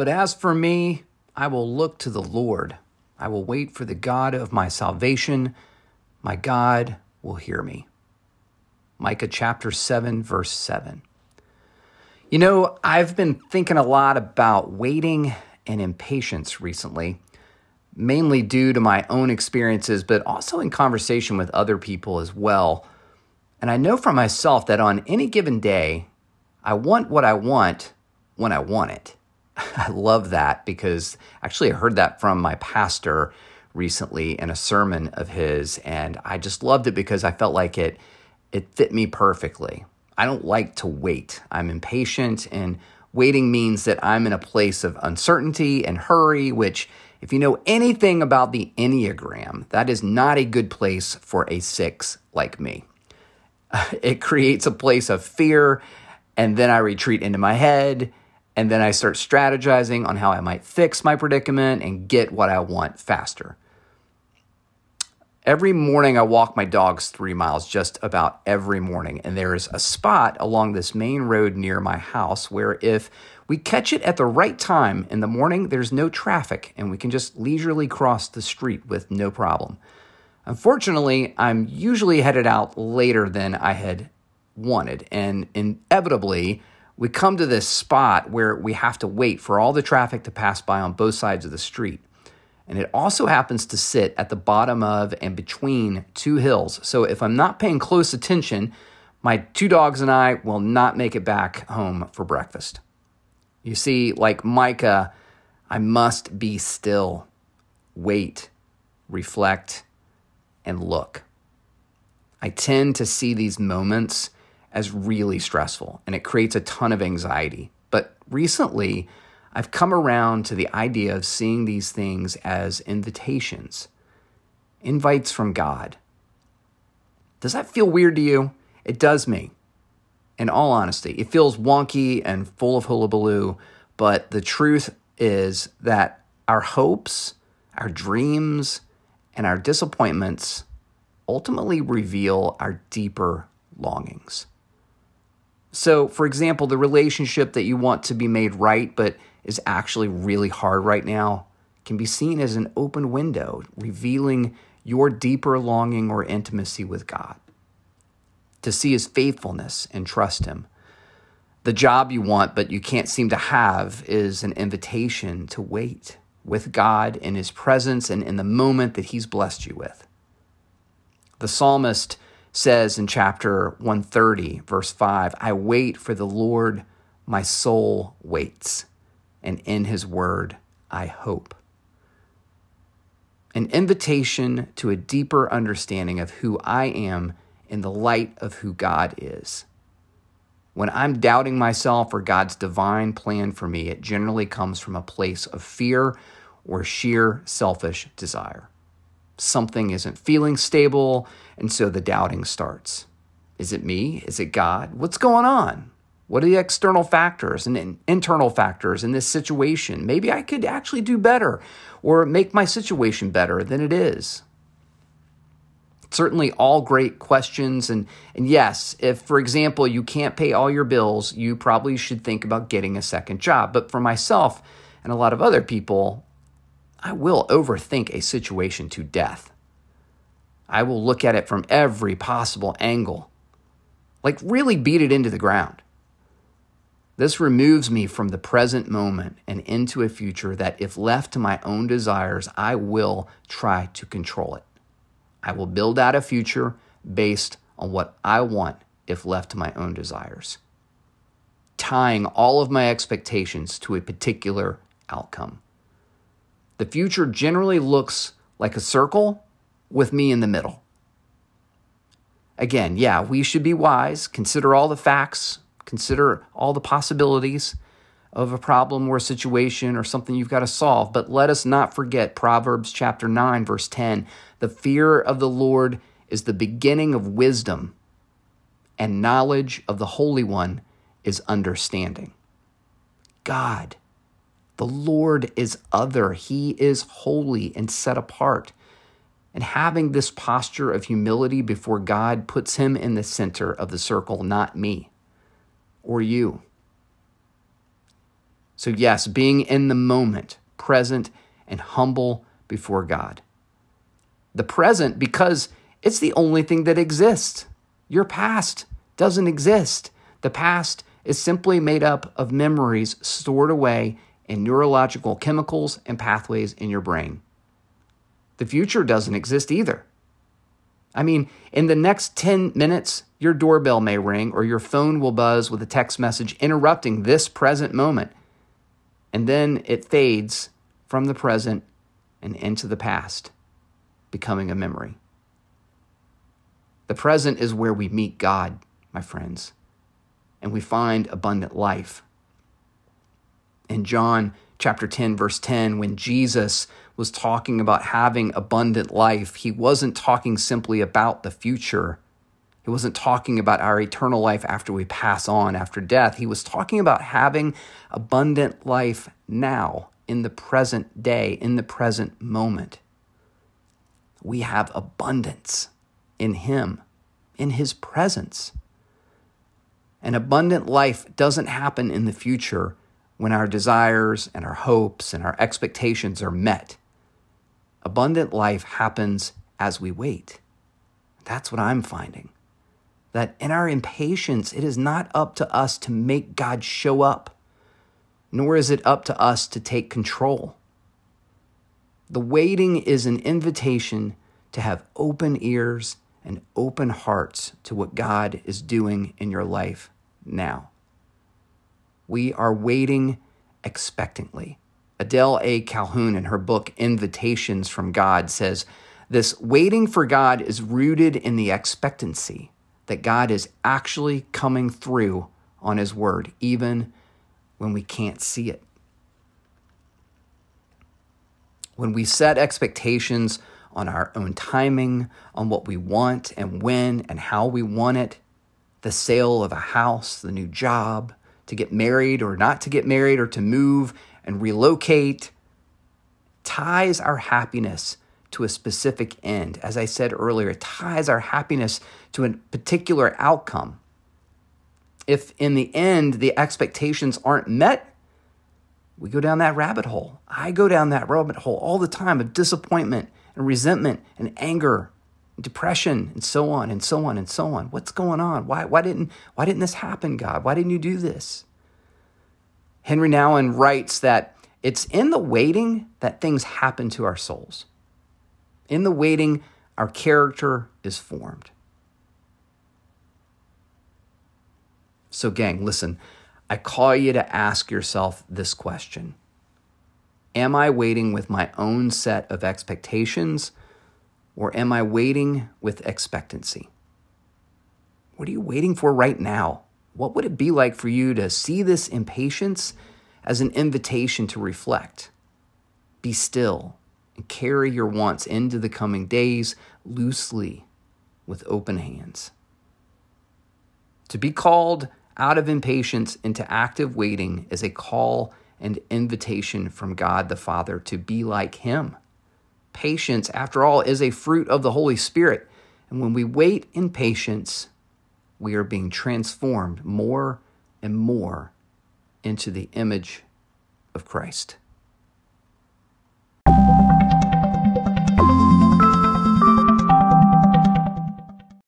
But as for me, I will look to the Lord. I will wait for the God of my salvation. My God will hear me. Micah chapter 7, verse 7. You know, I've been thinking a lot about waiting and impatience recently, mainly due to my own experiences, but also in conversation with other people as well. And I know for myself that on any given day, I want what I want when I want it. I love that because actually I heard that from my pastor recently in a sermon of his and I just loved it because I felt like it it fit me perfectly. I don't like to wait. I'm impatient and waiting means that I'm in a place of uncertainty and hurry which if you know anything about the Enneagram, that is not a good place for a 6 like me. It creates a place of fear and then I retreat into my head and then I start strategizing on how I might fix my predicament and get what I want faster. Every morning, I walk my dogs three miles just about every morning, and there is a spot along this main road near my house where if we catch it at the right time in the morning, there's no traffic and we can just leisurely cross the street with no problem. Unfortunately, I'm usually headed out later than I had wanted, and inevitably, we come to this spot where we have to wait for all the traffic to pass by on both sides of the street. And it also happens to sit at the bottom of and between two hills. So if I'm not paying close attention, my two dogs and I will not make it back home for breakfast. You see, like Micah, I must be still, wait, reflect, and look. I tend to see these moments as really stressful and it creates a ton of anxiety. But recently, I've come around to the idea of seeing these things as invitations, invites from God. Does that feel weird to you? It does me. In all honesty, it feels wonky and full of hullabaloo, but the truth is that our hopes, our dreams, and our disappointments ultimately reveal our deeper longings. So, for example, the relationship that you want to be made right, but is actually really hard right now, can be seen as an open window, revealing your deeper longing or intimacy with God. To see his faithfulness and trust him. The job you want, but you can't seem to have, is an invitation to wait with God in his presence and in the moment that he's blessed you with. The psalmist says in chapter 130, verse 5 I wait for the Lord, my soul waits, and in his word I hope. An invitation to a deeper understanding of who I am in the light of who God is. When I'm doubting myself or God's divine plan for me, it generally comes from a place of fear or sheer selfish desire something isn't feeling stable, and so the doubting starts. Is it me? Is it God? What's going on? What are the external factors and internal factors in this situation? Maybe I could actually do better or make my situation better than it is. Certainly, all great questions. And, and yes, if, for example, you can't pay all your bills, you probably should think about getting a second job. But for myself and a lot of other people, I will overthink a situation to death. I will look at it from every possible angle, like really beat it into the ground. This removes me from the present moment and into a future that, if left to my own desires, I will try to control it. I will build out a future based on what I want if left to my own desires, tying all of my expectations to a particular outcome. The future generally looks like a circle with me in the middle. Again, yeah, we should be wise, consider all the facts, consider all the possibilities of a problem or a situation or something you've got to solve. But let us not forget Proverbs chapter 9, verse 10 the fear of the Lord is the beginning of wisdom, and knowledge of the Holy One is understanding. God the Lord is other, He is holy and set apart. And having this posture of humility before God puts Him in the center of the circle, not me or you. So, yes, being in the moment, present, and humble before God. The present, because it's the only thing that exists. Your past doesn't exist. The past is simply made up of memories stored away in neurological chemicals and pathways in your brain. The future doesn't exist either. I mean, in the next 10 minutes, your doorbell may ring or your phone will buzz with a text message interrupting this present moment. And then it fades from the present and into the past, becoming a memory. The present is where we meet God, my friends, and we find abundant life. In John chapter 10, verse 10, when Jesus was talking about having abundant life, he wasn't talking simply about the future. He wasn't talking about our eternal life after we pass on, after death. He was talking about having abundant life now, in the present day, in the present moment. We have abundance in Him, in His presence. An abundant life doesn't happen in the future when our desires and our hopes and our expectations are met. Abundant life happens as we wait. That's what I'm finding. That in our impatience, it is not up to us to make God show up, nor is it up to us to take control. The waiting is an invitation to have open ears and open hearts to what God is doing in your life now. We are waiting expectantly. Adele A. Calhoun, in her book Invitations from God, says this waiting for God is rooted in the expectancy that God is actually coming through on His word, even when we can't see it. When we set expectations on our own timing, on what we want and when and how we want it, the sale of a house, the new job, to get married or not to get married, or to move and relocate ties our happiness to a specific end. As I said earlier, ties our happiness to a particular outcome. If in the end the expectations aren't met, we go down that rabbit hole. I go down that rabbit hole all the time of disappointment and resentment and anger, depression, and so on and so on and so on. What's going on? Why, why, didn't, why didn't this happen, God? Why didn't you do this? Henri Nouwen writes that it's in the waiting that things happen to our souls. In the waiting, our character is formed. So, gang, listen, I call you to ask yourself this question Am I waiting with my own set of expectations, or am I waiting with expectancy? What are you waiting for right now? What would it be like for you to see this impatience as an invitation to reflect? Be still and carry your wants into the coming days loosely with open hands. To be called out of impatience into active waiting is a call and invitation from God the Father to be like Him. Patience, after all, is a fruit of the Holy Spirit. And when we wait in patience, we are being transformed more and more into the image of Christ.